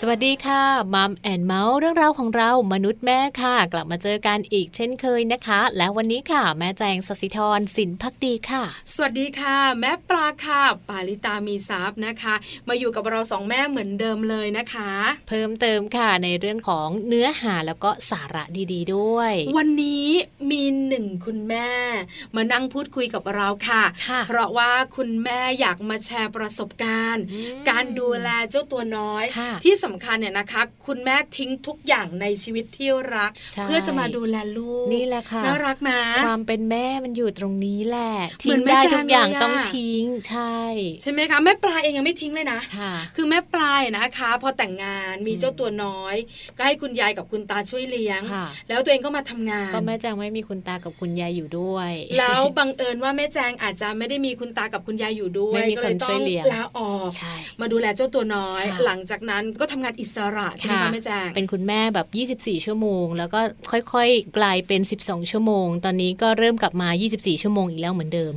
สวัสดีค่ะ Mom and เมาท์เรื่องราวของเรามนุษย์แม่ค่ะ กลับมาเจอกันอีกเช่นเคยนะคะ แล้ววันนี้ค่ะ แม่แจงสศิธรสินภักดีค่ะ สวัสดีค่ะ แม่ปลาค่ะ ปาลิตามีซับนะคะ มาอยู่กับเราสองแม่เหมือนเดิมเลยนะคะ เพิ่มเติมค่ะในเรื่องของเนื้อหาแล้วก็สาระดี ๆด้วย วันนี้มีหนึ่งคุณแม่ มานั่งพูดคุยกับเราค่ะคะเพราะว่าคุณแม่อยากมาแชร์ประสบการณ์ การดูแลเจ้าตัวน้อยที่สำคัญเนี่ยนะคะ คุณแม่ทิ้งทุกอย่างในชีวิตที่รัก เพื่อจะมาดูแลลูกนี่แหละค่ะน่ารักนะความเป็นแม่มันอยู่ตรงนี้แหละทิ้งได้ทุกอย่างต้องทิ้งใช่ ใช่ไหมคะแม่ปลาเองยังไม่ทิ้งเลยนะค่ะคือแม่ปลายนะคะ พอแต่งงานมีเจ้าตัวน้อย ก็ให้คุณยายกับคุณตาช่วยเลี้ยง แล้วตัวเองก็มาทำงาน ก็แม่แจงไม่มีคุณตากับคุณยายอยู่ด้วย แล้วบังเอิญว่าแม่แจงอาจจะไม่ได้มีคุณตากับคุณยายอยู่ด้วยก็เลยต้องลาออกมาดูแลเจ้าตัวน้อย หลังจากนั้นก็ทำงานอิสระใช่ไหมคะแม่แจงเป็นคุณแม่แบบ 24 ชั่วโมง แล้วก็ค่อยๆ กลายเป็น 12 ชั่วโมง ตอนนี้ก็เริ่มกลับมา 24 ชั่วโมงอีกแล้วเหมือนเดิม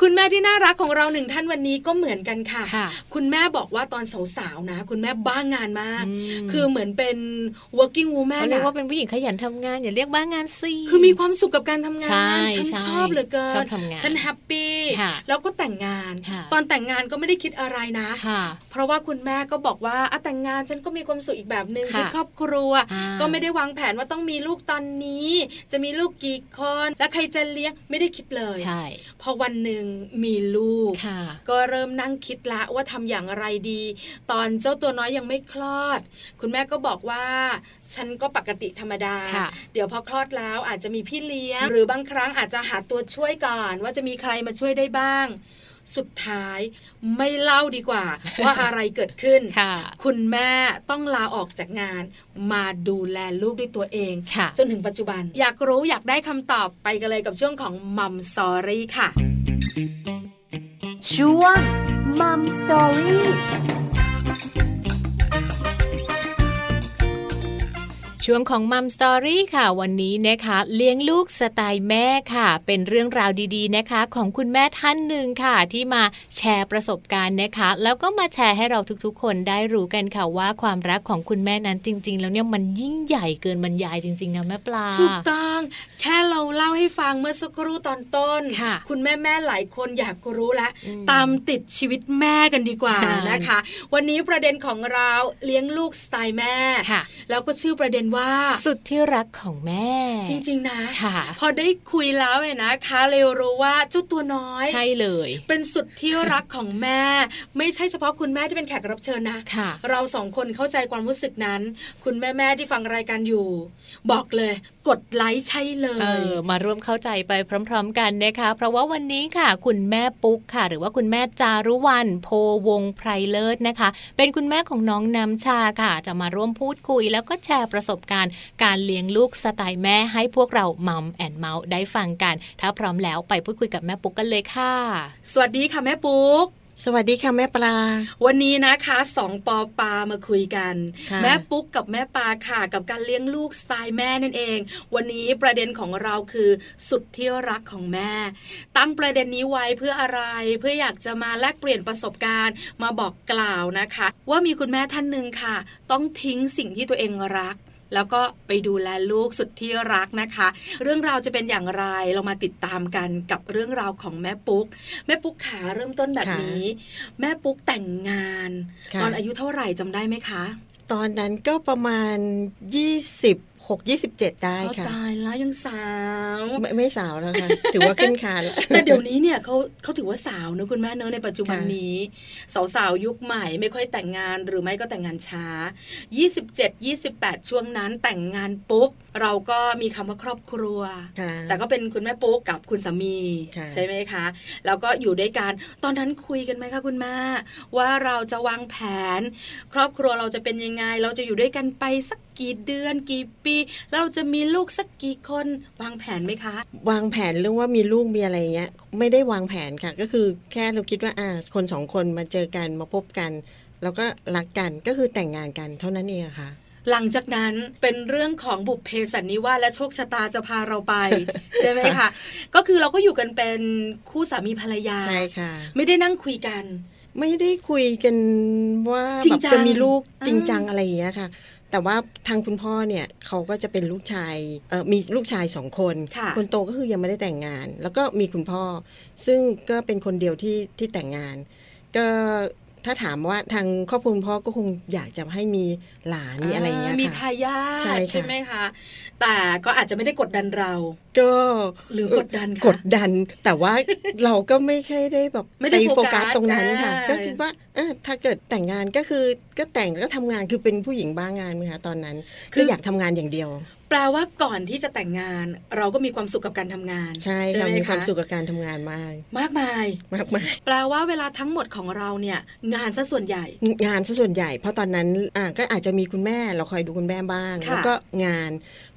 คุณแม่ที่น่ารักของเราหนึ่งท่านวันนี้ก็เหมือนกันค่ะคะคุณแม่บอกว่าตอนสาวๆนะ คุณแม่บ้างานมาก คือเหมือนเป็น working woman เรียกว่าเป็นผู้หญิงขยันทำงานอย่าเรียกบ้างานสิคือมีความสุขกับการทำงานฉันชอบเหลือเกินฉัน happy แล้วก็แต่งงาน ตอนแต่งงานก็ไม่ได้คิดอะไรนะ เพราะว่าคุณแม่ก็บอกว่าแต่งงานฉันก็มีความสุขอีกแบบหนึ่งชีวิตครอบครัว ก็ไม่ได้วางแผนว่าต้องมีลูกตอนนี้ จะมีลูกกี่คนและใครจะเลี้ยงไม่ได้คิดเลยใช่พอวันหนึ่งมีลูก ก็เริ่มนั่งคิดละว่าทำอย่างไรดี ตอนเจ้าตัวน้อยยังไม่คลอด คุณแม่ก็บอกว่า ฉันก็ปกติธรรมดา เดี๋ยวพอคลอดแล้วอาจจะมีพี่เลี้ยง หรือบางครั้งอาจจะหาตัวช่วยก่อน ว่าจะมีใครมาช่วยได้บ้าง สุดท้ายไม่เล่าดีกว่า ว่าอะไรเกิดขึ้นคุณแม่ต้องลาออกจากงาน มาดูแลลูกด้วยตัวเองจนถึงปัจจุบัน อยากรู้อยากได้คำตอบไปกันเลยกับช่วงของ Mom Story ค่ะ ช่วง Mom Story ช่วงของ Mom Story ค่ะ วันนี้นะคะ เลี้ยงลูกสไตล์แม่ค่ะ เป็นเรื่องราวดีๆนะคะ ของคุณแม่ท่านหนึ่งค่ะ ที่มาแชร์ประสบการณ์นะคะ แล้วก็มาแชร์ให้เราทุกๆ คนได้รู้กันค่ะว่าความรักของคุณแม่นั้นจริง ๆ แล้วเนี่ยมันยิ่งใหญ่เกินบรรยายจริงๆนะแม่ปลาถูกต้อง แค่เราเล่าให้ฟังเมื่อสักครู่ตอนต้นค่ะคุณแม่แม่หลายคนอยากรู้แล้วตามติดชีวิตแม่กันดีกว่านะคะ วันนี้ประเด็นของเราเลี้ยงลูกสไตล์แม่แล้วก็ชื่อประเด็นว่า สุดที่รักของแม่ จริง ๆ นะค่ะ พอได้คุยแล้วเนนะคะเร็วรู้ว่าเจ้าตัวน้อย ใช่เลย เป็นสุดที่รักของแม่ ไม่ใช่เฉพาะคุณแม่ที่เป็นแขกรับเชิญนะค่ะ เราสองคนเข้าใจความรู้สึกนั้น คุณแม่แม่ที่ฟังรายการอยู่ บอกเลยกดไลค์ใช่เลยเออมาร่วมเข้าใจไปพร้อม ๆ กันนะคะ เพราะว่าวันนี้ค่ะ คุณแม่ปุ๊กค่ะ หรือว่าคุณแม่จารุวรรณโพวงไพรเลิศนะคะ เป็นคุณแม่ของน้องน้ำชาค่ะ จะมาร่วมพูดคุย แล้วก็แชร์ประสบการณ์ การเลี้ยงลูกสไตล์แม่ให้พวกเรามัมแอนเมาส์ได้ฟังกัน ถ้าพร้อมแล้วไปพูดคุยกับแม่ปุ๊กกันเลยค่ะ สวัสดีค่ะแม่ปุ๊ก สวัสดีค่ะแม่ปลา วันนี้นะคะสองปอปามาคุยกัน แม่ปุ๊กกับแม่ปลาค่ะ กับการเลี้ยงลูกสไตล์แม่นั่นเอง วันนี้ประเด็นของเราคือสุดที่รักของแม่ ตั้งประเด็นนี้ไว้เพื่ออะไร เพื่ออยากจะมาแลกเปลี่ยนประสบการณ์มาบอกกล่าวนะคะ ว่ามีคุณแม่ท่านหนึ่งค่ะ ต้องทิ้งสิ่งที่ตัวเองรัก แล้วก็ไปดูแลลูกสุดที่รักนะคะ เรื่องราวจะเป็นอย่างไรเรามาติดตามกันกับเรื่องราวของแม่ปุ๊ก แม่ปุ๊กขาเริ่มต้นแบบนี้ แม่ปุ๊กแต่งงาน ตอนอายุเท่าไหร่จำได้ไหมคะ ตอนนั้นก็ประมาณยี่ สิบหกยี่สิบเจ็ดได้ค่ะตายแล้วยังสาวไม่ไม่สาวแล้วค่ะถือว่าขึ้นคานแล้วแต่เดี๋ยวนี้เนี่ยเขาเขาถือว่าสาวนะคุณแม่เนอะในปัจจุบันนี้ สาวสาวยุคใหม่ไม่ค่อยแต่งงานหรือไม่ก็แต่งงานช้า 27 28 ช่วงนั้นแต่งงานปุ๊บ เราก็มีคำว่าครอบครัว แต่ก็เป็นคุณแม่ปุ๊กกับคุณสามี ใช่ไหมคะ แล้วก็อยู่ด้วยกันตอนนั้นคุยกันไหมคะคุณแม่ว่าเราจะวางแผน ครอบครัวเราจะเป็นยังไง เราจะอยู่ด้วยกันไปสัก กี่เดือนกี่ปีเราจะมีลูกสักกี่คนวางแผนไหมคะ วางแผนเรื่องว่ามีลูกมีอะไรเงี้ยไม่ได้วางแผนค่ะ ก็คือแค่เราคิดว่าอ่าคนสองคนมาเจอกันมาพบกัน แล้วก็รักกันก็คือแต่งงานกันเท่านั้นเองค่ะหลังจากนั้นเป็นเรื่องของบุพเพสันนิวาสและโชคชะตาจะพาเราไป ใช่ไหมคะ ก็คือเราก็อยู่กันเป็นคู่สามีภรรยาใช่ค่ะ ไม่ได้นั่งคุยกัน ไม่ได้คุยกันว่าจริแบงบจังจะมีลูกอ่าจริงจังอะไรอย่างเงี้ยค่ะ แต่ว่าทางคุณพ่อเนี่ยเขาก็จะเป็นลูกชายเออมีลูกชายสองคนค่ะคนโตก็คือยังไม่ได้แต่งงาน แล้วก็มีคุณพ่อ ซึ่งก็เป็นคนเดียวที่ที่แต่งงาน ก็ ถ้าถามว่าทางครอบครัวคุณพ่อก็คงอยากจะให้มีหลานมีอะไรอย่างเงี้ยมีค่ะทายาทใช่ค่ะใช่ไหมคะ แต่ก็อาจจะไม่ได้กดดันเรา ก็หรือกดดันคะกดดัน แต่ว่าเราก็ไม่ค่อยได้แบบไม่ได้ปโฟกัสตรงนั้นค่ะอ่าก็คิดว่าเออถ้าเกิดแต่งงานก็คือก็แต่งแล้วก็ทำงานคือเป็นผู้หญิงบ้างงานไหมคะตอนนั้น คืออยากทำงานอย่างเดียว แปลว่าก่อนที่จะแต่งงาน เราก็มีความสุขกับการทำงาน ใช่ค่ะไหมีความสุขกับการทำงานมาก มากมายมากมายแปลว่าเวลาทั้งหมดของเราเนี่ย งานซะส่วนใหญ่ งานซะส่วนใหญ่ เพราะตอนนั้นอ่าก็อาจจะมีคุณแม่เราคอยดูคุณแม่บ้างค่ะแล้วก็งาน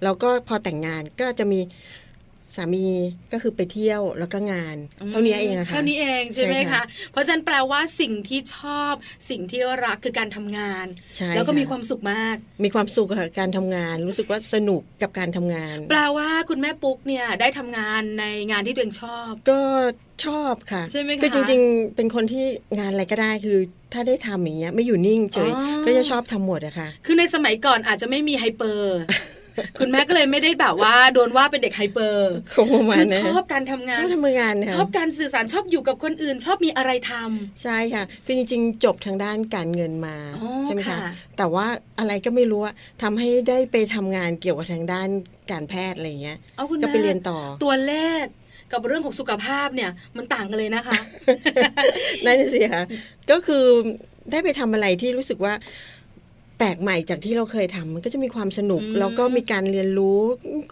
แล้วก็พอแต่งงานก็จะมี สามีก็คือไปเที่ยวแล้วก็งาน เท่านี้เองอะค่ะเท่านี้เองใช่ไหมใช่คะค่ะเพราะฉะนั้นแปลว่าสิ่งที่ชอบสิ่งที่รักคือการทำงานใช่แล้วก็ะมีความสุขมาก มีความสุขกับการทำงาน รู้สึกว่าสนุกกับการทำงาน แปลว่าคุณแม่ปุ๊กเนี่ยได้ทำงานในงานที่ตัวเองชอบ ก็ชอบค่ะใช่ไหมคะคือจริง ๆ เป็นคนที่งานอะไรก็ได้คือถ้าได้ทำอย่างเงี้ยไม่อยู่นิ่งเฉยอ๋อก็จะชอบทำหมดอะค่ะคือในสมัยก่อนอาจจะไม่มี hyper คุณแม่ก็เลยไม่ได้แบบว่าโดนว่าเป็นเด็ก hyper คงประมาณคือนั้นชอบการทำงานชอบทำงานค่ะชอบการสื่อสารชอบอยู่กับคนอื่น ชอบมีอะไรทำใช่ค่ะคือจริง ๆ จบทางด้านการเงินมาอ๋อใช่ไหมคะค่ะแต่ว่าอะไรก็ไม่รู้อะทำให้ได้ไปทำงานเกี่ยวกับทางด้านการแพทย์อะไรอย่างเงี้ยเอาคุณก็แม่ไปเรียนต่อตัวเลขกับเรื่องของสุขภาพเนี่ยมันต่างกันเลยนะคะนั่นสิค่ะก็คือได้ไปทำอะไรที่รู้สึกว่า แปลกใหม่จากที่เราเคยทำมันก็จะมีความสนุกอืมแล้วก็มีการเรียนรู้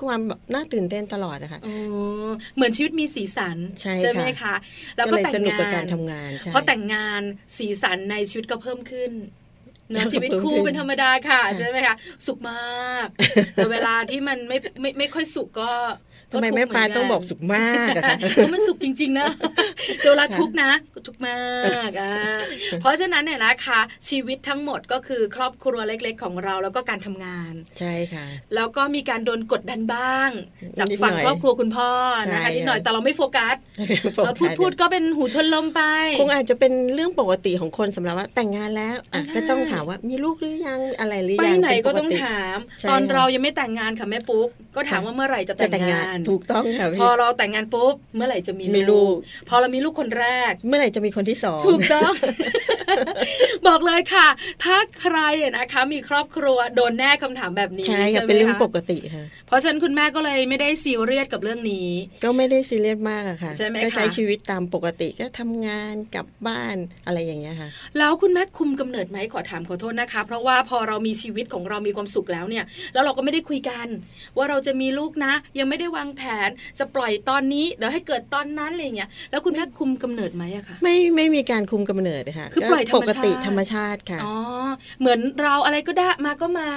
ความแบบน่าตื่นเต้นตลอดนะคะอ๋อเหมือนชีวิตมีสีสันใช่ไหมค่ะคะแล้วก็ก็เลยแต่งสนุกกับงาการนทำงานใช่เพราะแต่งงานสีสันในชีวิตก็เพิ่มขึ้นเนอะแล้วก็ชีวิตเพิ่มคู่ขึ้นเป็นธรรมดาค่ะค่ะใช่ไหมคะสุขมาก แต่เวลาที่มันไม่ไม่ไม่ค่อยสุขก็ ทำไมทุกข์แม่ปลาเหนนต้องบอกสุขมากอะคะเพราะมันสุขจริง ๆ นะแต่เวลาทุกข์นะก็ทุกข์มากอ่าเพราะฉะนั้นเนี่ยนะคะชีวิตทั้งหมดก็คือครอบครัวเล็ก ๆ ของเราแล้วก็การทำงาน ใช่ค่ะ แล้วก็มีการโดนกดดันบ้าง จากนิดหน่อยฝั่งครอบครัวคุณพ่อนะคะใช่นิดหน่อยค่ะแต่เราไม่โฟกัสโฟกัเราสพูดพูดก็เป็นหูทวนลมไป คงอาจจะเป็นเรื่องปกติของคนสำหรับว่าแต่งงานแล้วอะใช่ก็ต้องถามว่ามีลูกหรือยังอะไรหรือไปยังไหนก็เป็ต้องปถามใช่ตอนค่ะเรายังไม่แต่งงานค่ะแม่ปุ๊กก็ถามว่าเมื่อไหร่จะจะแต่แต่งงางงานนถูกต้องค่ะพพี่อเราแต่งงานปุ๊บเมื่อไหร่จะมีมีลูก พอเรามีลูกคนแรก เมื่อไหร่จะมีคนที่สองถูกต้อง บอกเลยค่ะ ถ้าใครนะคะ มีครอบครัวโดนแน่คำถามแบบนี้ใช่ค่ะไหมเป็นเรื่องคะปกติค่ะเพราะฉะนั้นคุณแม่ก็เลยไม่ได้ซีเรียสกับเรื่องนี้ ก็ไม่ได้ซีเรียสมากอะค่ะใช่ไหมก็ใช้คะชีวิตตามปกติก็ทำงานกลับบ้านอะไรอย่างเงี้ยค่ะ แล้วคุณแม่คุมกำเนิดไหมขอถามขอโทษนะคะ เพราะว่าพอเรามีชีวิตของเรามีความสุขแล้วเนี่ย แล้วเราก็ไม่ได้คุยกัน ว่าเราจะมีลูกนะ ยังไม่ได้วางแผนจะปล่อยตอนนี้เดี๋ยวให้เกิดตอนนั้นอะไรอย่างเงี้ยแล้วคุณแม่คุมกำเนิดไหมอะคะไม่ไม่มีการคุมกำเนิดค่ะคือก็ปล่อยธรรมปกติชาติธรรมชาติค่ะอ๋อเหมือนเราอะไรก็ได้มาก็มา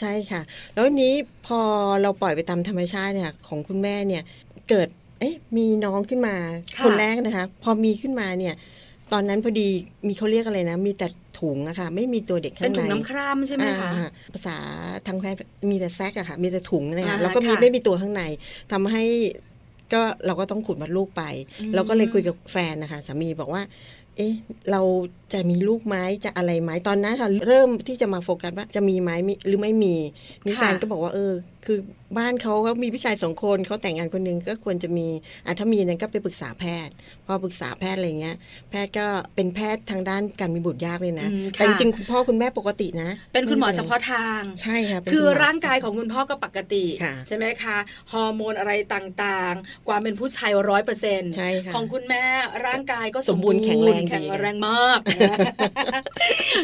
ใช่ค่ะ แล้ววันนี้พอเราปล่อยไปตามธรรมชาติเนี่ยของคุณแม่เนี่ยเกิดเอ๊ะมีน้องขึ้นมาค่ะคนแรกนะคะ พอมีขึ้นมาเนี่ย ตอนนั้นพอดีมีเขาเรียกอะไรนะ มีแต่ถุงอะค่ะ ไม่มีตัวเด็กข้างเป็นในถุงน้ำคร่ำใช่ไหมคะอ่าภาษาทางแพทย์มีแต่แซกอะค่ะ มีแต่ถุงนะคะอ่าแล้วก็มีค่ะไม่มีตัวข้างในทำให้ก็เราก็ต้องขุดมดลูกไปอืมเราก็เลยคุยกับแฟนนะคะสามีบอกว่า เอ๊ะ เราจะมีลูกไหมจะอะไรไหมตอนนั้นค่ะ เริ่มที่จะมาโฟกัสว่าจะมีไหมมีหรือไม่มีนี่ค่ะแฟนก็บอกว่าเออ คือ บ้านเขาก็มีผู้ชายสองคนเขาแต่งงานคนหนึงก็ควรจะมีอะถ้ามีนั้นก็ไปปรึกษาแพทย์ พอปรึกษาแพทย์อะไรเงี้ย แพทย์ก็เป็นแพทย์ทางด้านการมีบุตรยากเลยนะอืมแต่จค่ะริงๆคุณพ่อคุณแม่ปกตินะ เป็นคุณหมอไป็นเฉพาะทางใช่ค่ะเป็นคือณหมร่างกายของคุณพ่อก็ปกติค่ะใช่ไหมคะฮอร์โมนอะไรต่างๆ ความเป็นผู้ชายร้อยเปอร์เซ็นต์ใช่ค่ะของคุณแม่ร่างกายก็สมบูรณ์แข็งแรงดีแข็งแรงมาก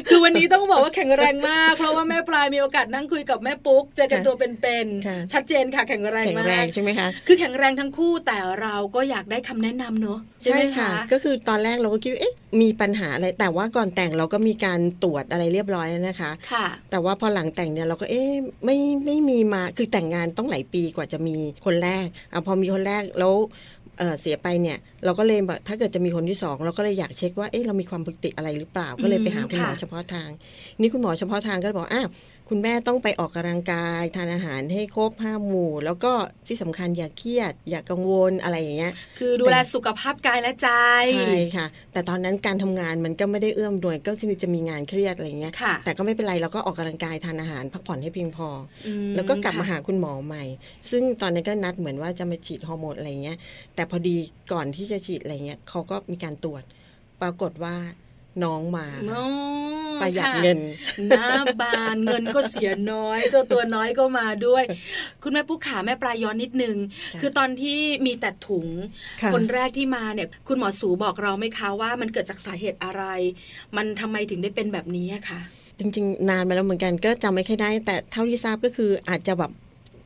คือวันนี้ต้องบอกว่าแข็งแรงมาก เพราะว่าแม่ปลายมีโอกาสนั่งคุยกับแม่ปุ๊กเจอกันตัวเป็นค่ะๆชัดเจนค่ะแข็งแรงแข็งมาแรงกใช่ไหมคะคือแข็งแรงทั้งคู่แต่เราก็อยากได้คำแนะนำเนอะใช่ไหมคะก็คือตอนแรกเราก็คิดว่าเอ๊ะมีปัญหาอะไรแต่ว่าก่อนแต่งเราก็มีการตรวจอะไรเรียบร้อยแล้วนะคะค่ะ แต่ว่าพอหลังแต่งเนี่ยเราก็เอ๊ะไม่ไม่มีมาคือแต่งงานต้องหลายปีกว่าจะมีคนแรกอะพอมีคนแรกแล้วเอ่อเสียไปเนี่ยเราก็เลยแบบถ้าเกิดจะมีคนที่สองเราก็เลยอยากเช็คว่าเอ๊ะเรามีความผิดปกติอะไรหรือเปล่า ก็เลยไปหาคุณหมอค่ะเฉพาะทาง นี่คุณหมอเฉพาะทางก็เลยบอกอ้าว คุณแม่ต้องไปออกกำลังกาย ทานอาหารให้ครบห้าหมู่ แล้วก็ที่สำคัญอย่าเครียด อย่ากังวลอะไรอย่างเงี้ย คือดูแลสุขภาพกายและใจใช่ค่ะ แต่ตอนนั้นการทำงานมันก็ไม่ได้เอื้อมหน่วยก็จะมีจะมีงานเครียดอะไรเงี้ยค่ะแต่ก็ไม่เป็นไรเราก็ออกกำลังกายทานอาหารพักผ่อนให้เพียงพออือแล้วก็กลับมาค่ะหาคุณหมอใหม่ ซึ่งตอนนั้นก็นัดเหมือนว่าจะมาฉีดฮอร์โมนอะไรเงี้ยแต่พอดีก่อนที่จะฉีดอะไรเงี้ยเขาก็มีการตรวจปรากฏว่า น้องมาโอ้ประหยัดค่ะเงินหน้าบานเงินก็เสียน้อย เจ้าตัวน้อยก็มาด้วย คุณแม่ปุ๊กขาแม่ปลายย้อนนิดนึงค่ะคือตอนที่มีแต่ถุงค่ะคนแรกที่มาเนี่ยคุณหมอสูบอกเราไหมคะว่ามันเกิดจากสาเหตุอะไร มันทำไมถึงได้เป็นแบบนี้อะคะจริงๆ นานมาแล้วเหมือนกันก็จำไม่ค่อยได้ แต่เท่าที่ทราบก็คืออาจจะแบบ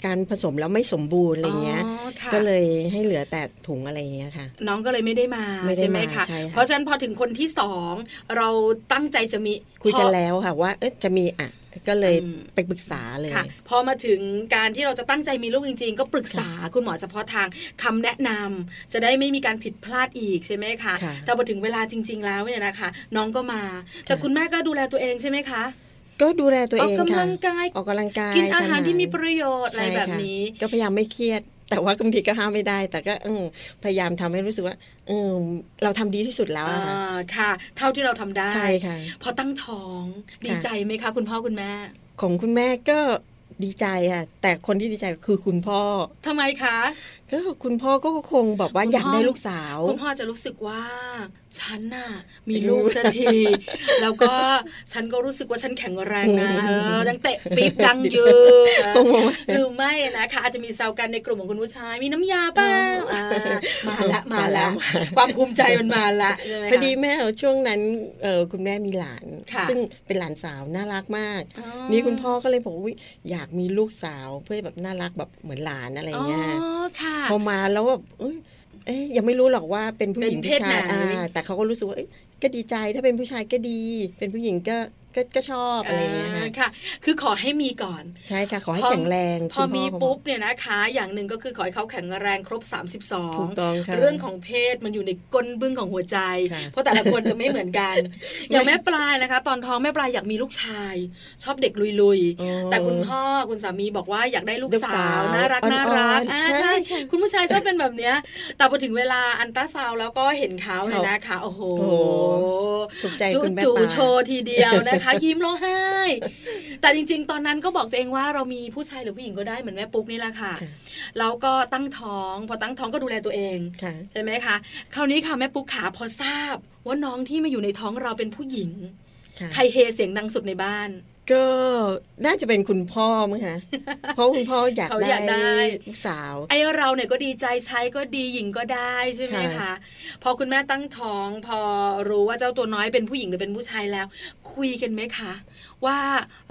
การผสมแล้วไม่สมบูรณ์อะไรเงี้ยอ๋อค่ะก็เลยให้เหลือแต่ถุงอะไรเงี้ยค่ะ น้องก็เลยไม่ได้มาไม่ได้ใช่ไหมมาคะใช่ค่ะเพราะฉะนั้นพอถึงคนที่สองเราตั้งใจจะมีคุยกันพอแล้วค่ะว่าเอ๊ะจะมีอะก็เลยอืมไปปรึกษาเลยค่ะพอมาถึงการที่เราจะตั้งใจมีลูกจริง ๆ ก็ปรึกษาคุณหมอเฉพาะทางคำแนะนำจะได้ไม่มีการผิดพลาดอีกใช่ไหมคะค่ะแต่พอถึงเวลาจริง ๆ แล้วเนี่ยนะคะ น้องก็มา แต่ค่ะคุณแม่ก็ดูแลตัวเองใช่ไหมคะ ก็ดูแลตัวออเอกงกำค่ะลังกายออกกำลังกายกินอาหารทที่มีประโยชน์อะไรใช่แบบค่ะนี้ ก็พยายามไม่เครียด แต่ว่าบางทีก็ห้ามไม่ได้ แต่ก็เออพยายามทำให้รู้สึกว่าเออเราทำดีที่สุดแล้วอ่อะค่ะาค่ะ เท่าที่เราทำได้ใช่ค่ะพอตั้งท้องดีใจไหมคะ คุณพ่อคุณแม่ ของคุณแม่ก็ดีใจค่ะแต่คนที่ดีใจคือคุณพ่อทำไมคะ ก็คุณพ่อก็คงแบบว่าคุณพ่ออยากได้ลูกสาว คุณพ่อจะรู้สึกว่า ฉันน่ะมีลูกสักที แล้วก็ฉันก็รู้สึกว่าฉันแข็งแรงนะเออยังเตะปี๊บดังอยู่คงบอกว่าหรือไม่นะคะอาจจะมีแซวกันในกลุ่มของคุณผู้ชาย มีน้ำยาเปล่าอ่ามาละมาละมาละความภูมิใจมันมาละใช่ไหมคะพอดีแม่เราช่วงนั้นเออคุณแม่มีหลานค่ะซึ่งเป็นหลานสาวน่ารักมากอ๋อนี่คุณพ่อก็เลยบอกว่าอุ๊ยอยากมีลูกสาวเพื่อแบบน่ารักแบบเหมือนหลานอะไรเงี้ยอ๋อค่ะพอมาแล้วแบบเอ้ยเอ๊ยยังไม่รู้หรอกว่าเป็นผู้หญิงเป็นเพผู้ศชายไหนอ่าแต่เขาก็รู้สึกว่าเอ้ยก็ดีใจถ้าเป็นผู้ชายก็ดี เป็นผู้หญิงก็ ก็ก็ชอบอะไรเงี้ยค่ะอ่าค่ะ คือขอให้มีก่อน ใช่ค่ะ ขอให้พอแข็งแรง พอคุณมีเขาปุ๊บเนี่ยนะคะ อย่างหนึ่งก็คือขอให้เขาแข็งแรงครบ 32ถูกต้องค่ะเรื่องของเพศมันอยู่ในก้นบึ้งของหัวใจค่ะเพราะแต่ละคนจะไม่เหมือนกัน อย่างแม่ปลายนะคะ ตอนท้องแม่ปลายอยากมีลูกชาย ชอบเด็กลุยอ๋อๆแต่คุณพ่อคุณสามีบอกว่าอยากได้ลูกลูกสาสาววน่ารักอ่อนๆน่ารักอ่าใช่ใช่ค่ะคุณผู้ชายชอบเป็นแบบเนี้ยแต่พอถึงเวลาอันตราซาวด์แล้วก็เห็นเขาเนี่ยนะคะโอ้โหโอ้โหถูกใจจูคุณแม่จูปลาโชว์ทีเดียวนะคะยิ้มร้องไห้ แต่จริง ๆ ตอนนั้นก็บอกตัวเองว่าเรามีผู้ชายหรือผู้หญิงก็ได้เหมือนแม่ปุ๊กนี่แหละค่ะค่ะแล้วก็ตั้งท้องพอตั้งท้องก็ดูแลตัวเองค่ะใช่ไหมคะคราวนี้ค่ะแม่ปุ๊กขาพอทราบ ว่าน้องที่มาอยู่ในท้องเราเป็นผู้หญิงค่ะใครเฮเสียงดังสุดในบ้าน ก็น่าจะเป็นคุณพ่อมั้งคะเพราะคุณพ่ออยากเขาอยากได้ได้ลูกสาวไอเราเนี่ยก็ดีใจใช้ก็ดีหญิงก็ได้ใช่ไหมคะค่ะพอคุณแม่ตั้งท้อง พอรู้ว่าเจ้าตัวน้อยเป็นผู้หญิงหรือเป็นผู้ชายแล้ว คุยกันไหมคะ ว่า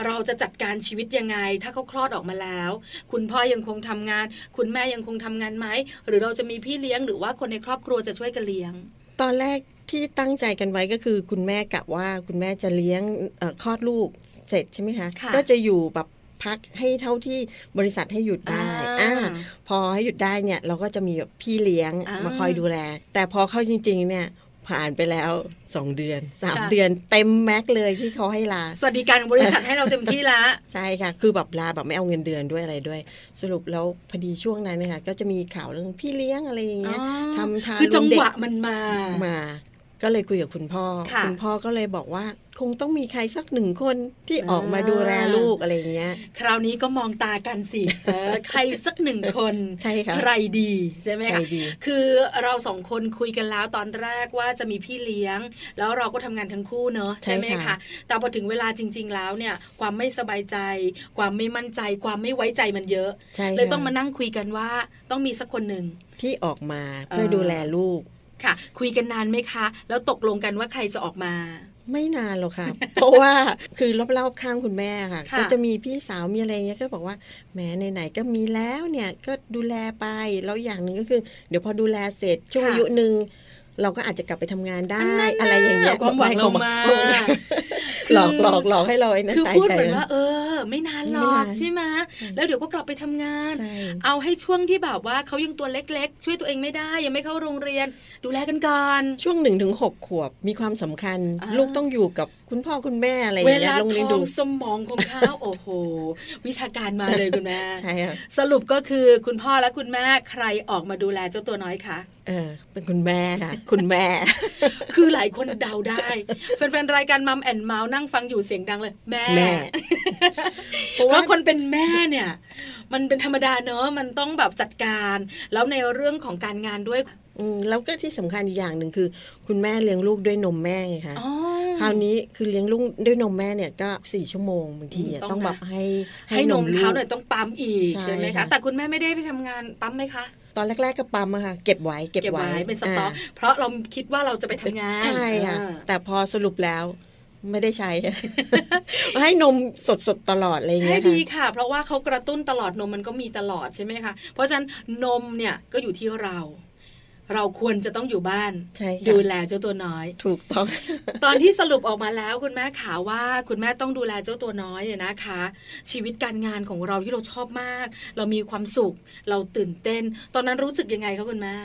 เราจะจัดการชีวิตยังไง ถ้าเขาคลอดออกมาแล้ว คุณพ่อยังคงทำงาน คุณแม่ยังคงทำงานไหมหรือเราจะมีพี่เลี้ยงหรือว่าคนในครอบครัวจะช่วยกันเลี้ยง ตอนแรก ที่ตั้งใจกันไว้ก็คือคุณแม่กะว่าคุณแม่จะเลี้ยงเอ่อคลอดลูกเสร็จใช่ไหมคะค่ะก็จะอยู่แบบพักให้เท่าที่บริษัทให้หยุดได้อ่าอ่าพอให้หยุดได้เนี่ยเราก็จะมีแบบพี่เลี้ยงอ่ามมาคอยดูแล แต่พอเข้าจริง ๆ เนี่ยผ่านไปแล้วสองเดือนสามค่ะเดือนเต็มแม็กซ์เลยที่เขาให้ลา สวัสดิการของบริษัทให้เราเต็มที่ละ ใช่ค่ะ คือแบบลาแบบไม่เอาเงินเดือนด้วยอะไรด้วย สรุปแล้วพอดีช่วงนั้นเนยคะก็จะมีข่าวเรื่องพี่เลี้ยงอะไรอย่างเงี้ยอ๋อทำทานคือจังเด็หกวะมันมามา ก็เลยคุยกับคุณพ่อค่ะณพ่อก็เลยบอกว่าคงต้องมีใครสักหนึ่งคนที่อ่าออกมาดูแลลูกอะไรอย่างเงี้ย คราวนี้ก็มองตากันสิเออใครสักหนึ่งคนใช่ค่ะใครดีใช่ไหมใครคะดีคือเราสองคนคุยกันแล้วตอนแรกว่าจะมีพี่เลี้ยง แล้วเราก็ทำงานทั้งคู่เนอะใช่ไหมค่ะคะแต่พอถึงเวลาจริง ๆ แล้วเนี่ย ความไม่สบายใจ ความไม่มั่นใจ ความไม่ไว้ใจมันเยอะใช่เลยค่ะต้องมานั่งคุยกันว่าต้องมีสักคนหนึ่งที่ออกมาเพื่อเออดูแลลูก ค่ะ คุยกันนานไหมคะ แล้วตกลงกันว่าใครจะออกมาไม่นานหรอกค่ะ เพราะว่าคือรอบๆข้างคุณแม่ค่ะค่ะ ก็จะมีพี่สาวมีอะไรเงี้ยก็บอกว่าแหมไหนๆก็มีแล้วเนี่ยก็ดูแลไปแล้วอย่างหนึ่งก็คือ เดี๋ยวพอดูแลเสร็จช่วงอายุหนึ่ง เราก็อาจจะกลับไปทำงานได้นั่นๆอะไรอย่างเงี้ยความหวังเรามาหลอกหลอกหลอกให้เราไอ้นั่นคือตายพูดใจเหมือนว่า เออ ไม่นานหรอกไม่นานใช่ไหมใช่แล้วเดี๋ยวก็กลับไปทำงานใช่เอาให้ช่วงที่แบบว่าเขายังตัวเล็กๆ ช่วยตัวเองไม่ได้ ยังไม่เข้าโรงเรียน ดูแลกันก่อนช่วงหนึ่งถึงหกขวบมีความสำคัญอ่าลูกต้องอยู่กับคุณพ่อคุณแม่อะไรอเวย่างเงี้ลายลงทเรียนอดูงสมองของเขาโอ้โห วิชาการมาเลยคุณแม่ใช่ค่ะสรุปก็คือคุณพ่อและคุณแม่ใครออกมาดูแลเจ้าตัวน้อยคะเออเป็นคุณแม่ค่ะคุณแม่ คือหลายคนเดาได้แฟนๆรายการมัมแอนเมาส์นั่งฟังอยู่เสียงดังเลย แม่แม่เพราะว่าคนเป็นแม่เนี่ย มันเป็นธรรมดาเนอะมันต้องแบบจัดการ แล้วในเรื่องของการงานด้วยอืมแล้วก็ที่สำคัญอีกอย่างหนึ่งคือ คุณแม่เลี้ยงลูกด้วยนมแม่ไงคะอ๋อคราวนี้คือเลี้ยงลูกด้วยนมแม่เนี่ยก็สี่ชั่วโมงบางทีอะอืมต้ต้อองงนะแบบให้ให้นมลูเขากหน่อยต้องปั๊มอีกใช่ใช่ไหมคะค่ะแต่คุณแม่ไม่ได้ไปทำงานปั๊มไหมคะ ตอนแรก ๆก็ปั๊มอะค่ะเก็บไว้เก็บไว้เป็นสต็อกาเพราะเราคิดว่าเราจะไปทำงานใช่ค่ะอ่าแต่พอสรุปแล้วไม่ได้ใช้ ให้นมสดๆตลอดอะไรอย่างใช่เงี้ยดีค่ะค่ะ เพราะว่าเขากระตุ้นตลอดนมมันก็มีตลอดใช่ไหมคะเพราะฉะนั้นนมเนี่ยก็อยู่ที่เรา เราควรจะต้องอยู่บ้านใช่ค่ะดูแลเจ้าตัวน้อย ถูกต้อง ตอนที่สรุปออกมาแล้วคุณแม่ขาว่าคุณแม่ต้องดูแลเจ้าตัวน้อยเนี่ยนะคะ ชีวิตการงานของเราที่เราชอบมาก เรามีความสุข เราตื่นเต้น ตอนนั้นรู้สึกยังไงคะคุณแม่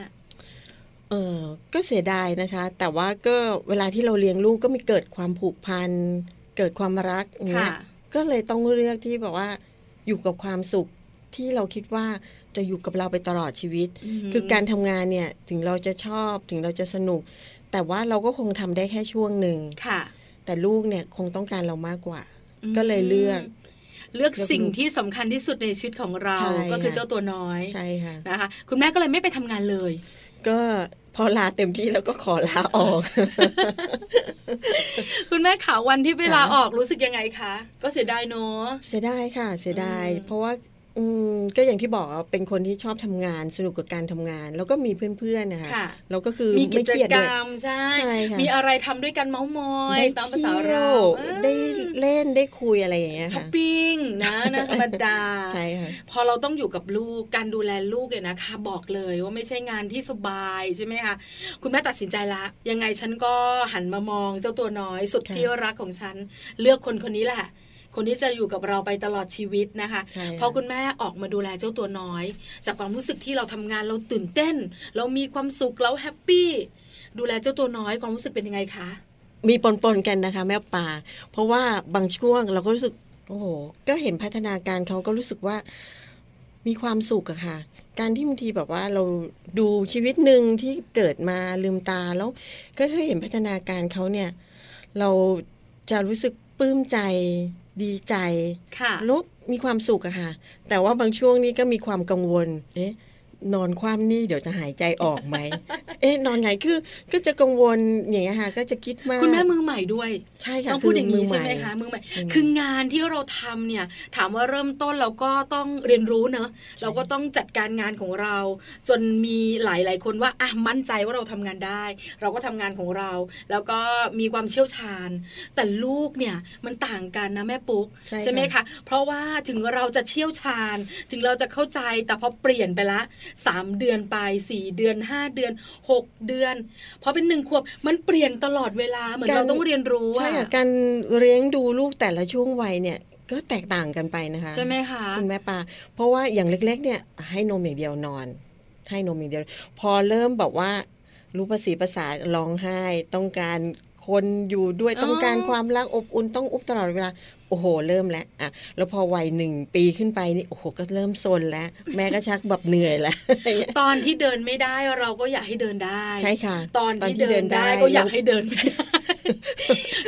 เออก็เสียดายนะคะ แต่ว่าก็เวลาที่เราเลี้ยงลูกก็มีเกิดความผูกพัน เกิดความรักอย่างเงี้ยค่ะก็เลยต้องเลือกที่แบบว่า อยู่กับความสุขที่เราคิดว่า จะอยู่กับเราไปตลอดชีวิตมคือการทำงานเนี่ยถึงเราจะชอบถึงเราจะสนุก แต่ว่าเราก็คงทำได้แค่ช่วงหนึ่งค่ะ แต่ลูกเนี่ยคงต้องการเรามากกว่าอืมก็เลยเลือกเลือกเลือกสิ่งลูกที่สำคัญที่สุดในชีวิตของเราใช่ก็คือค่ะเจ้าตัวน้อยใช่ค่ะนะคะคุณแม่ก็เลยไม่ไปทำงานเลย ก็พอลาเต็มที่แล้วก็ขอลาออก คุณแม่ขาวันที่เวลาค่ะออกรู้สึกยังไงคะ ก็เสียดายเนอะเสียดายค่ะ เสียดายอืมเพราะว่า อืมก็อย่างที่บอกอะเป็นคนที่ชอบทำงานสนุกกับการทำงาน แล้วก็มีเพื่อนๆนะคะค่ะแล้วก็คือมีกิไม่จเครียดกรด้วยรมใช่ใช่ค่ะมีอะไรทำด้วยกันเมาส์มอยได้ตามภาเที่ษายวเราเออได้เล่นได้คุยอะไรอย่างเงี้ยช้อค่ะปปิ้งนะนะธรรมดาใช่ค่ะพอเราต้องอยู่กับลูกการดูแลลูกเนี่ยนะคะบอกเลยว่าไม่ใช่งานที่สบายใช่ไหมคะคุณแม่ตัดสินใจละ ยังไงฉันก็หันมามองเจ้าตัวน้อยสุดค่ะที่รักของฉัน เลือกคนคนนี้แหละ คนที่จะอยู่กับเราไปตลอดชีวิตนะคะใช่ค่ะพอคุณแม่ออกมาดูแลเจ้าตัวน้อย จากความรู้สึกที่เราทำงานเราตื่นเต้น เรามีความสุขเราแฮปปี้ดูแลเจ้าตัวน้อยความรู้สึกเป็นยังไงคะ มีปนๆกันนะคะ แม่ป่า เพราะว่าบางช่วงเราก็รู้สึกโอ้โหก็เห็นพัฒนาการเขาก็รู้สึกว่ามีความสุขอะค่ะ การที่บางทีแบบว่าเราดูชีวิตหนึ่งที่เกิดมาลืมตาแล้ว ก็เคยเห็นพัฒนาการเขาเนี่ย เราจะรู้สึกปลื้มใจ ดีใจค่ะแลบมีความสุขอะค่ะ แต่ว่าบางช่วงนี้ก็มีความกังวล เอ๊ะ นอนคว่ำนี่เดี๋ยวจะหายใจออกไหม เอ๊ะนอนไงคือ ก็จะกังวลอย่างเงี้ยค่ะ ก็จะคิดมากคุณแม่มือใหม่ด้วยใช่ค่ะต้องพูดอย่างนี้นี้ใช่ไหมคะมือใหม่อืมคืองานที่เราทำเนี่ย ถามว่าเริ่มต้นเราก็ต้องเรียนรู้เนอะเราก็ต้องจัดการงานของเรา จนมีหลายๆคนว่าอะมั่นใจว่าเราทำงานได้ เราก็ทำงานของเรา แล้วก็มีความเชี่ยวชาญ แต่ลูกเนี่ยมันต่างกันนะแม่ปุ๊กใช่ไหมคะ เพราะว่าถึงเราจะเชี่ยวชาญ ถึงเราจะเข้าใจแต่พอเปลี่ยนไปละสามเดือนไปสี่เดือนห้าเดือนหกเดือนพอเป็นหนึ่งขวบมันเปลี่ยนตลอดเวลาเหมือนเราต้องเรียนรู้ใช่อะค่ะการเลี้ยงดูลูกแต่ละช่วงวัยเนี่ยก็แตกต่างกันไปนะคะใช่ไหมคะคุณแม่ปาเพราะว่าอย่างเล็ก ๆ เนี่ยให้นมอย่างเดียวนอน ให้นมอย่างเดียว พอเริ่มแบบว่ารู้ภาษีภาษาร้องไห้ ต้องการคนอยู่ด้วยอ๋อต้องการความรักอบอุ่นต้องอุบตลอดเวลา โอ้โห เริ่มแล้วอะแล้วพอวัยหนึ่งปีขึ้นไปนี่โอ้โหก็เริ่มซนแล้ว แม่ก็ชักแบบเหนื่อยแล้วตอนที่เดินไม่ได้เราก็อยากให้เดินได้ ใช่ค่ะ ตอนตอนที่ที่เดินเดินได้ได้ก็อยากให้เดินไม่ได้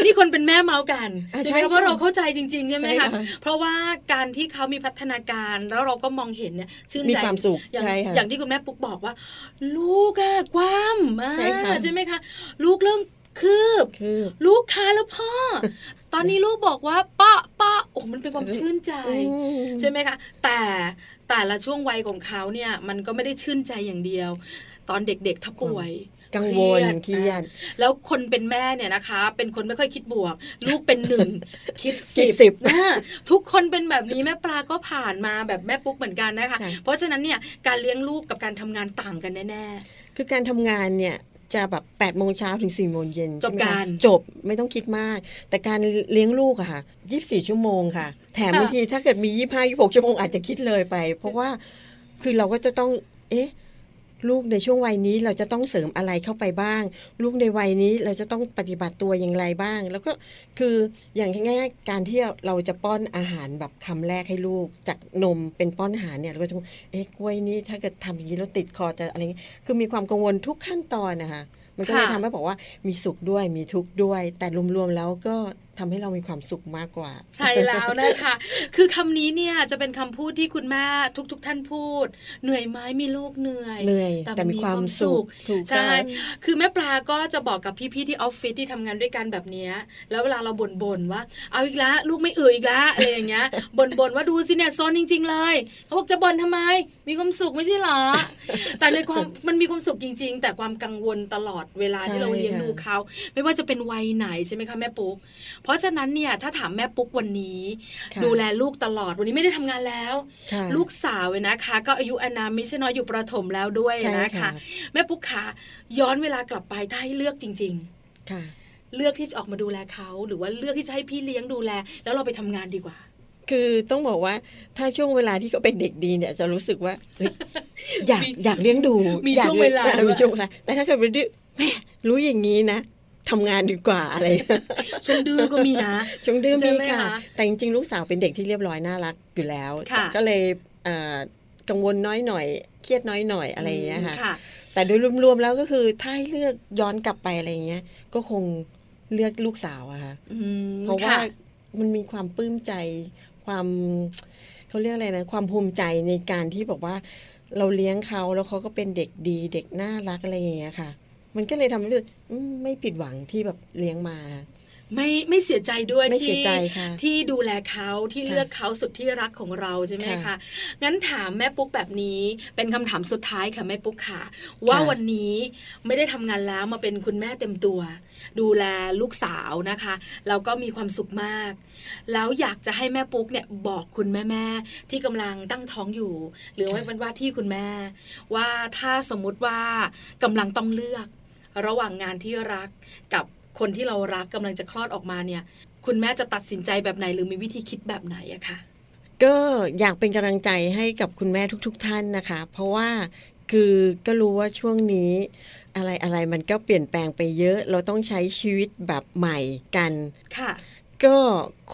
นี่คนเป็นแม่เมาส์กันอะใช่ไหมใช่คะเพราะค่ะเราเข้าใจจริงๆใช่ไหมใช่คะค่ะเพราะว่าการที่เขามีพัฒนาการแล้วเราก็มองเห็นเนี่ยชื่นมีใจความสุขอย่างใช่ค่ะอย่างที่คุณแม่ปุ๊กบอกว่า ลูกอะกว้ามอ่าใช่ค่ะใช่ไหมคะลูกเริ่ม คืบคือลูกคาแล้วพ่อ ตอนนี้ลูกบอกว่าป้าป้าโอ้มันเป็นความชื่นใจอืมใช่ไหมคะ แต่แต่ละช่วงวัยของเขาเนี่ยมันก็ไม่ได้ชื่นใจอย่างเดียว ตอนเด็กๆถ้าป่วยกังวลเครียดเครียดแล้วคนเป็นแม่เนี่ยนะคะ เป็นคนไม่ค่อยคิดบวก ลูกเป็นหนึ่งคิดคิสิดบสิบนะทุกคนเป็นแบบนี้แม่ปลาก็ผ่านมาแบบแม่ปุ๊กเหมือนกันนะคะค่ะเพราะฉะนั้นเนี่ยการเลี้ยงลูกกับการทำงานต่างกันแน่คือการทำงานเนี่ย จะแบบ8ปดโมงเช้าถึง4ี่โมงเย็นจบใช่ไหมคะการจบไม่ต้องคิดมาก แต่การเลี้ยงลูกอะค่ะ 24 ชั่วโมงค่ะ แถมค่ะบางทีถ้าเกิดมี 25 26 ชั่วโมงอาจจะคิดเลยไป เพราะว่าคือเราก็จะต้องเอ๊ะ ลูกในช่วงวัยนี้เราจะต้องเสริมอะไรเข้าไปบ้าง ลูกในวัยนี้เราจะต้องปฏิบัติตัวอย่างไรบ้าง แล้วก็คืออย่างง่ายๆการที่เราจะป้อนอาหารแบบคำแรกให้ลูก จากนมเป็นป้อนอาหารเนี่ยเราก็จะเอ๊ะกล้วยนี้ถ้าเกิดทำอย่างนี้แล้วติดคอจะอะไรเงี้ยคือมีความกังวลทุกขั้นตอนนะคะมันก็เลยทำให้บอกว่ามีสุขด้วยมีทุกข์ด้วย แต่รวมๆแล้วก็ ทำให้เรามีความสุขมากกว่า ใช่แล้วนะคะ คือคำนี้เนี่ยจะเป็นคำพูดที่คุณแม่ทุกๆท่านพูด เหนื่อยไหมมีลูกเหนื่อยเหนื่อยแต่มีความสุขถูกใช่ต้องคือแม่ปลาก็จะบอกกับพี่ๆที่ออฟฟิศที่ทำงานด้วยกันแบบเนี้ยแล้วเวลาเราบ่นๆว่า เอาอีกแล้วลูกไม่อืออีกแล้วอะไรอย่างเงี้ยบ่นๆว่าดูสิเนี่ยโซนจริง ๆ เลยเขาบอกจะบ่นทำไม มีความสุขไม่ใช่เหรอ แต่ในความมันมีความสุขจริง ๆ แต่ความกังวลตลอดเวลาที่เราเลี้ยงดูเขาไม่ว่าจะเป็นวัยไหนใช่ไหมคะแม่ปุ๊กเพราะฉะนั้นเนี่ยถ้าถามแม่ปุ๊กวันนี้ค่ะดูแลลูกตลอดวันนี้ไม่ได้ทำงานแล้วค่ะลูกสาวเว้ยนะคะ ก็อายุอานามไม่ใช่น้อยอยู่ประถมแล้วด้วยใช่นะคะค่ะแม่ปุ๊กขาย้อนเวลากลับไปถ้าให้เลือกจริงค่ะๆเลือกที่จะออกมาดูแลเขาหรือว่าเลือกที่จะให้พี่เลี้ยงดูแล แล้วเราไปทำงานดีกว่าคือต้องบอกว่าถ้าช่วงเวลาที่เขาเป็นเด็กดีเนี่ยจะรู้สึกว่าเฮ้ยอยากมีอยากเลี้ยงดูมีอยกช่วงเวลาออด้วยมีช่วงเวลาแต่ถ้าเกิดเป็นดื้อแม่รู้อย่างนี้นะ ทำงานดีกว่าอะไรช่วงดื้อก็มีนะช่วงดื้อใช่มีไหมค่ะคะแต่จริงๆลูกสาวเป็นเด็กที่เรียบร้อยน่ารักอยู่แล้วค่ะก็เลยเอ่อกังวลน้อยหน่อย เครียดน้อยหน่อยอะไรอย่างเงี้ยค่ะค่ะ แต่โดยรวมๆแล้วก็คือถ้าให้เลือกย้อนกลับไปอะไรอย่างเงี้ย ก็คงเลือกลูกสาวอะค่ะอืมเพราะว่าค่ะมันมีความปลื้มใจ ความเขาเรียกอะไรนะ ความภูมิใจในการที่บอกว่า เราเลี้ยงเขาแล้วเขาก็เป็นเด็กดี เด็กน่ารักอะไรอย่างเงี้ยค่ะ มันก็เลยทำให้รู้สึกอืมไม่ผิดหวังที่แบบเลี้ยงมานะไม่ไม่เสียใจด้วยไม่ที่เสียใจค่ะที่ดูแลเขาที่ค่ะเลือกเขาสุดที่รักของเราใช่ไหมค่ะคะงั้นถามแม่ปุ๊กแบบนี้เป็นคำถามสุดท้ายค่ะแม่ปุ๊กค่ะ ว่าค่ะวันนี้ไม่ได้ทำงานแล้วมาเป็นคุณแม่เต็มตัว ดูแลลูกสาวนะคะแล้วก็มีความสุขมาก แล้วอยากจะให้แม่ปุ๊กเนี่ยบอกคุณแม่แม่ๆที่กำลังตั้งท้องอยู่ หรือว่าเป็นว่าที่คุณแม่ ว่าถ้าสมมุติว่ากำลังต้องเลือก ระหว่างงานที่รักกับคนที่เรารักกำลังจะคลอดออกมาเนี่ย คุณแม่จะตัดสินใจแบบไหนหรือมีวิธีคิดแบบไหนอะคะก็อยากเป็นกำลังใจให้กับคุณแม่ทุก ๆ ท่านนะคะ เพราะว่าคือก็รู้ว่าช่วงนี้อะไรอะไรมันก็เปลี่ยนแปลงไปเยอะ เราต้องใช้ชีวิตแบบใหม่กันค่ะ ก็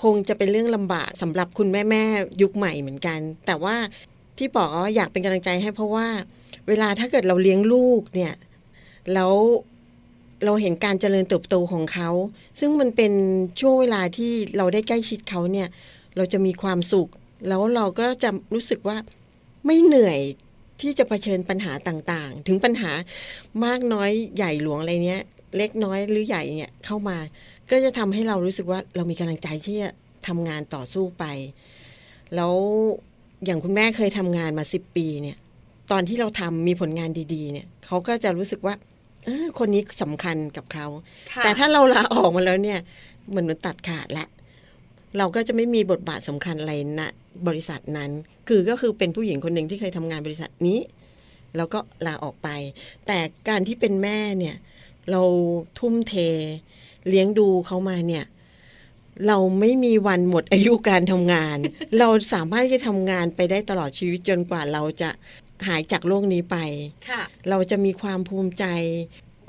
คงจะเป็นเรื่องลำบากสำหรับคุณแม่แม่ๆยุคใหม่เหมือนกัน แต่ว่าที่บอกว่าอยากเป็นกำลังใจให้เพราะว่า เวลาถ้าเกิดเราเลี้ยงลูกเนี่ย แล้วเราเห็นการเจริญเติบโตของเขา ซึ่งมันเป็นช่วงเวลาที่เราได้ใกล้ชิดเขาเนี่ย เราจะมีความสุข แล้วเราก็จะรู้สึกว่าไม่เหนื่อยที่จะเผชิญปัญหาต่างๆ ถึงปัญหามากน้อยใหญ่หลวงอะไรเนี้ย เล็กน้อยหรือใหญ่เนี่ยเข้ามา ก็จะทำให้เรารู้สึกว่าเรามีกำลังใจที่จะทำงานต่อสู้ไป แล้วอย่างคุณแม่เคยทำงานมาสิบปีเนี่ย ตอนที่เราทำมีผลงานดี ๆ เนี่ยเขาก็จะรู้สึกว่า คนนี้สำคัญกับเขาค่ะแต่ถ้าเราลาออกมาแล้วเนี่ยเหมือนมันตัดขาดละเราก็จะไม่มีบทบาทสำคัญอะไรณบริษัทนั้น คือก็คือเป็นผู้หญิงคนหนึ่งที่เคยทำงานบริษัทนี้ แล้วก็ลาออกไป แต่การที่เป็นแม่เนี่ย เราทุ่มเท เลี้ยงดูเขามาเนี่ย เราไม่มีวันหมดอายุการทำงาน เราสามารถที่จะทำงานไปได้ตลอดชีวิตจนกว่าเราจะ หายจากโลกนี้ไปค่ะเราจะมีความภูมิใจ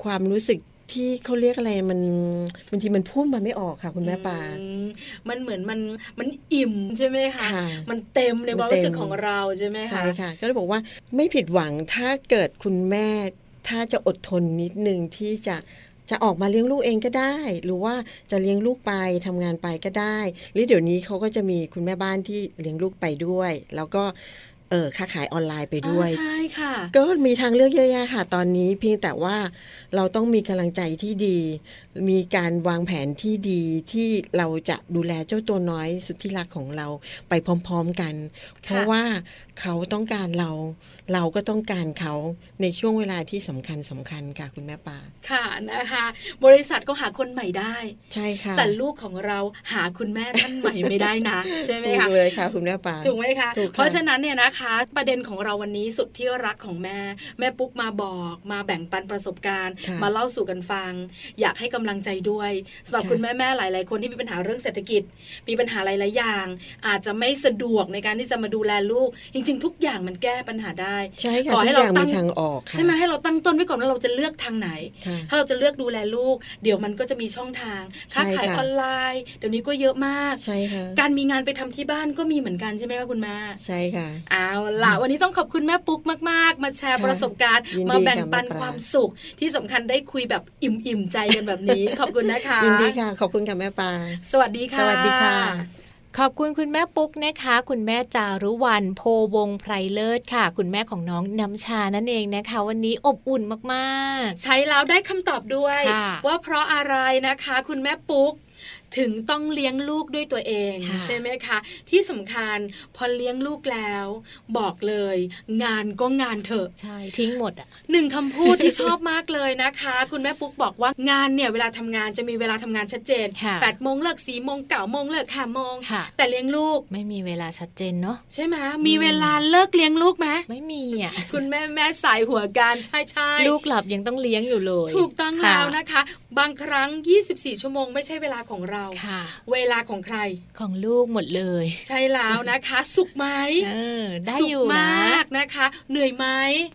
ความรู้สึกที่เขาเรียกอะไรมันบางทีมันพูดมาไม่ออกค่ะ คุณแม่ปาอืมมันเหมือนมันมันอิ่มใช่ไหมคะค่ะมันเต็มในความมันเต็มรู้สึกของเราใช่ไหมคะใช่ค่ะ ก็เลยบอกว่าไม่ผิดหวังถ้าเกิดคุณแม่ ถ้าจะอดทนนิดนึงที่จะจะออกมาเลี้ยงลูกเองก็ได้ หรือว่าจะเลี้ยงลูกไปทำงานไปก็ได้ หรือเดี๋ยวนี้เขาก็จะมีคุณแม่บ้านที่เลี้ยงลูกไปด้วย แล้วก็ เออค้าขายออนไลน์ไปด้วยอ๋อใช่ค่ะ ก็มีทางเลือกเยอะแยะค่ะ ตอนนี้เพียงแต่ว่าเราต้องมีกำลังใจที่ดี มีการวางแผนที่ดีที่เราจะดูแลเจ้าตัวน้อยสุดที่รักของเราไปพร้อม ๆกัน เพราะว่าเขาต้องการเรา เราก็ต้องการเขาในช่วงเวลาที่สำคัญสำคัญค่ะคุณแม่ปาค่ะนะคะ บริษัทก็หาคนใหม่ได้ ใช่ค่ะ แต่ลูกของเราหาคุณแม่ท่านใหม่ไม่ได้นะใช่ไหมถูคะกเลยค่ะ คุณแม่ปาถูกไหมคะถูกค่ะเพราะฉะนั้นเนี่ยนะคะ ประเด็นของเราวันนี้สุดที่รักของแม่ แม่ปุ๊กมาบอกมาแบ่งปันประสบการณ์ค่ะมาเล่าสู่กันฟัง อยากให้กำลังใจด้วยสำหรับค่ะคุณแม่แม่ๆหลาย ๆ คนที่มีปัญหาเรื่องเศรษฐกิจ มีปัญหาหลาย ๆ อย่าง อาจจะไม่สะดวกในการที่จะมาดูแลลูกจริง ๆ ทุกอย่างมันแก้ปัญหาได้ใช่ค่ะขอให้ทุกอย่างเราตั้มีงทางออกค่ะใช่ไหมให้เราตั้งต้นไว้ก่อนว่าเราจะเลือกทางไหนค่ะถ้าเราจะเลือกดูแลลูก เดี๋ยวมันก็จะมีช่องทางค้าใช่ขายค่ะออนไลน์ เดี๋ยวนี้ก็เยอะมากใช่ค่ะการมีงานไปทำที่บ้านก็มีเหมือนกันใช่ไหมคะคุณแม่ใช่ค่ะเอาล่ะวันนี้ต้องขอบคุณแม่ปุ๊กมาก ๆ มาแชร์ค่ะประสบการณ์ยินดีมาแบ่งปันค่ะแม่ปลาความสุข ที่สำคัญได้คุยแบบอิ่มๆใจกันแบบนี้ ขอบคุณนะคะยินดีค่ะ ขอบคุณค่ะแม่ปลาสวัสดีค่ะสวัสดีค่ะ ขอบคุณคุณแม่ปุ๊กนะคะ คุณแม่จารุวรรณโพวงไพรเลิศค่ะ คุณแม่ของน้องน้ำชานั่นเองนะคะ วันนี้อบอุ่นมากใช้แล้วได้คำตอบด้วยค่ะว่าเพราะอะไรนะคะ คุณแม่ปุ๊ก ถึงต้องเลี้ยงลูกด้วยตัวเองค่ะใช่ไหมคะ ที่สำคัญพอเลี้ยงลูกแล้ว บอกเลย งานก็งานเถอะๆใช่ทิ้งหมดอะหนึ่งคำพูดที่ชอบมากเลยนะคะ คุณแม่ปุ๊กบอกว่างานเนี่ยเวลาทำงานจะมีเวลาทำงานชัดเจนค่ะ8ปดโมงเลิกสี่โมงเก้าโมงเลิกห้าโมงค่ะแต่เลี้ยงลูกไม่มีเวลาชัดเจนเนาะใช่ไหมมีเวลาเลิกเลี้ยงลูกไหมไม่มีอะคุณแม่แม่สายหัวการใช่ใช่ลูกหลับยังต้องเลี้ยงอยู่เลย ถูกต้องค่ะแล้วนะคะ บางครั้ง 24 ชั่วโมงไม่ใช่เวลาของเราค่ะเวลาของใครของลูกหมดเลย ใช่แล้วนะคะ สุขไหมเออได้สุขอยู่มนะากนะคะ เหนื่อยไหม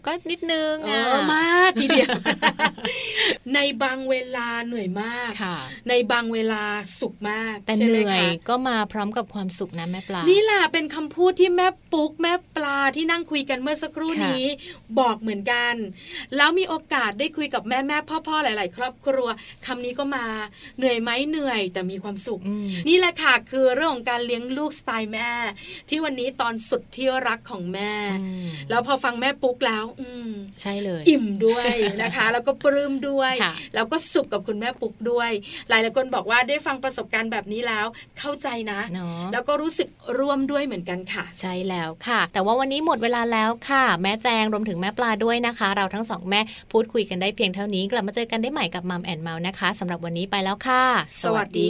ก็นิดนึงเออะอมากทีเดียวในบางเวลาเหนื่อยมากค่ะในบางเวลาสุขมากแต่ใช่เหไหมนื่อยคะก็มาพร้อมกับความสุขนะแม่ปลานี่แหละเป็นคำพูดที่แม่ปุ๊กแม่ปลาที่นั่งคุยกันเมื่อสักครู่ค่ะนี้ บอกเหมือนกัน แล้วมีโอกาสได้คุยกับแม่แม่พ่อพ่อๆหลาย ๆ ครอบครัวคำนี้ก็มาเหนื่อยไหมเหนื่อย แต่มีความสุขอืมนี่แหละค่ะคือเรื่องของการเลี้ยงลูกสไตล์แม่ ที่วันนี้ตอนสุดที่รักของแม่อืมแล้วพอฟังแม่ปุ๊กแล้ว อืมใช่เลย อิ่มด้วยนะคะ แล้วก็ปลื้มด้วยค่ะแล้วก็สุขกับคุณแม่ปุ๊กด้วย หลายหลายๆคนบอกว่าได้ฟังประสบการณ์แบบนี้แล้ว เข้าใจนะเนาะแล้วก็รู้สึกร่วมด้วยเหมือนกันค่ะ ใช่แล้วค่ะ แต่ว่าวันนี้หมดเวลาแล้วค่ะ แม่แจงรวมถึงแม่ปลาด้วยนะคะ เราทั้งสองแม่พูดคุยกันได้เพียงเท่านี้กลับมาเจอกันได้ใหม่กับมัมแอนเมาส์นะคะสำหรับวันนี้ไปแล้วค่ะ สวัสดี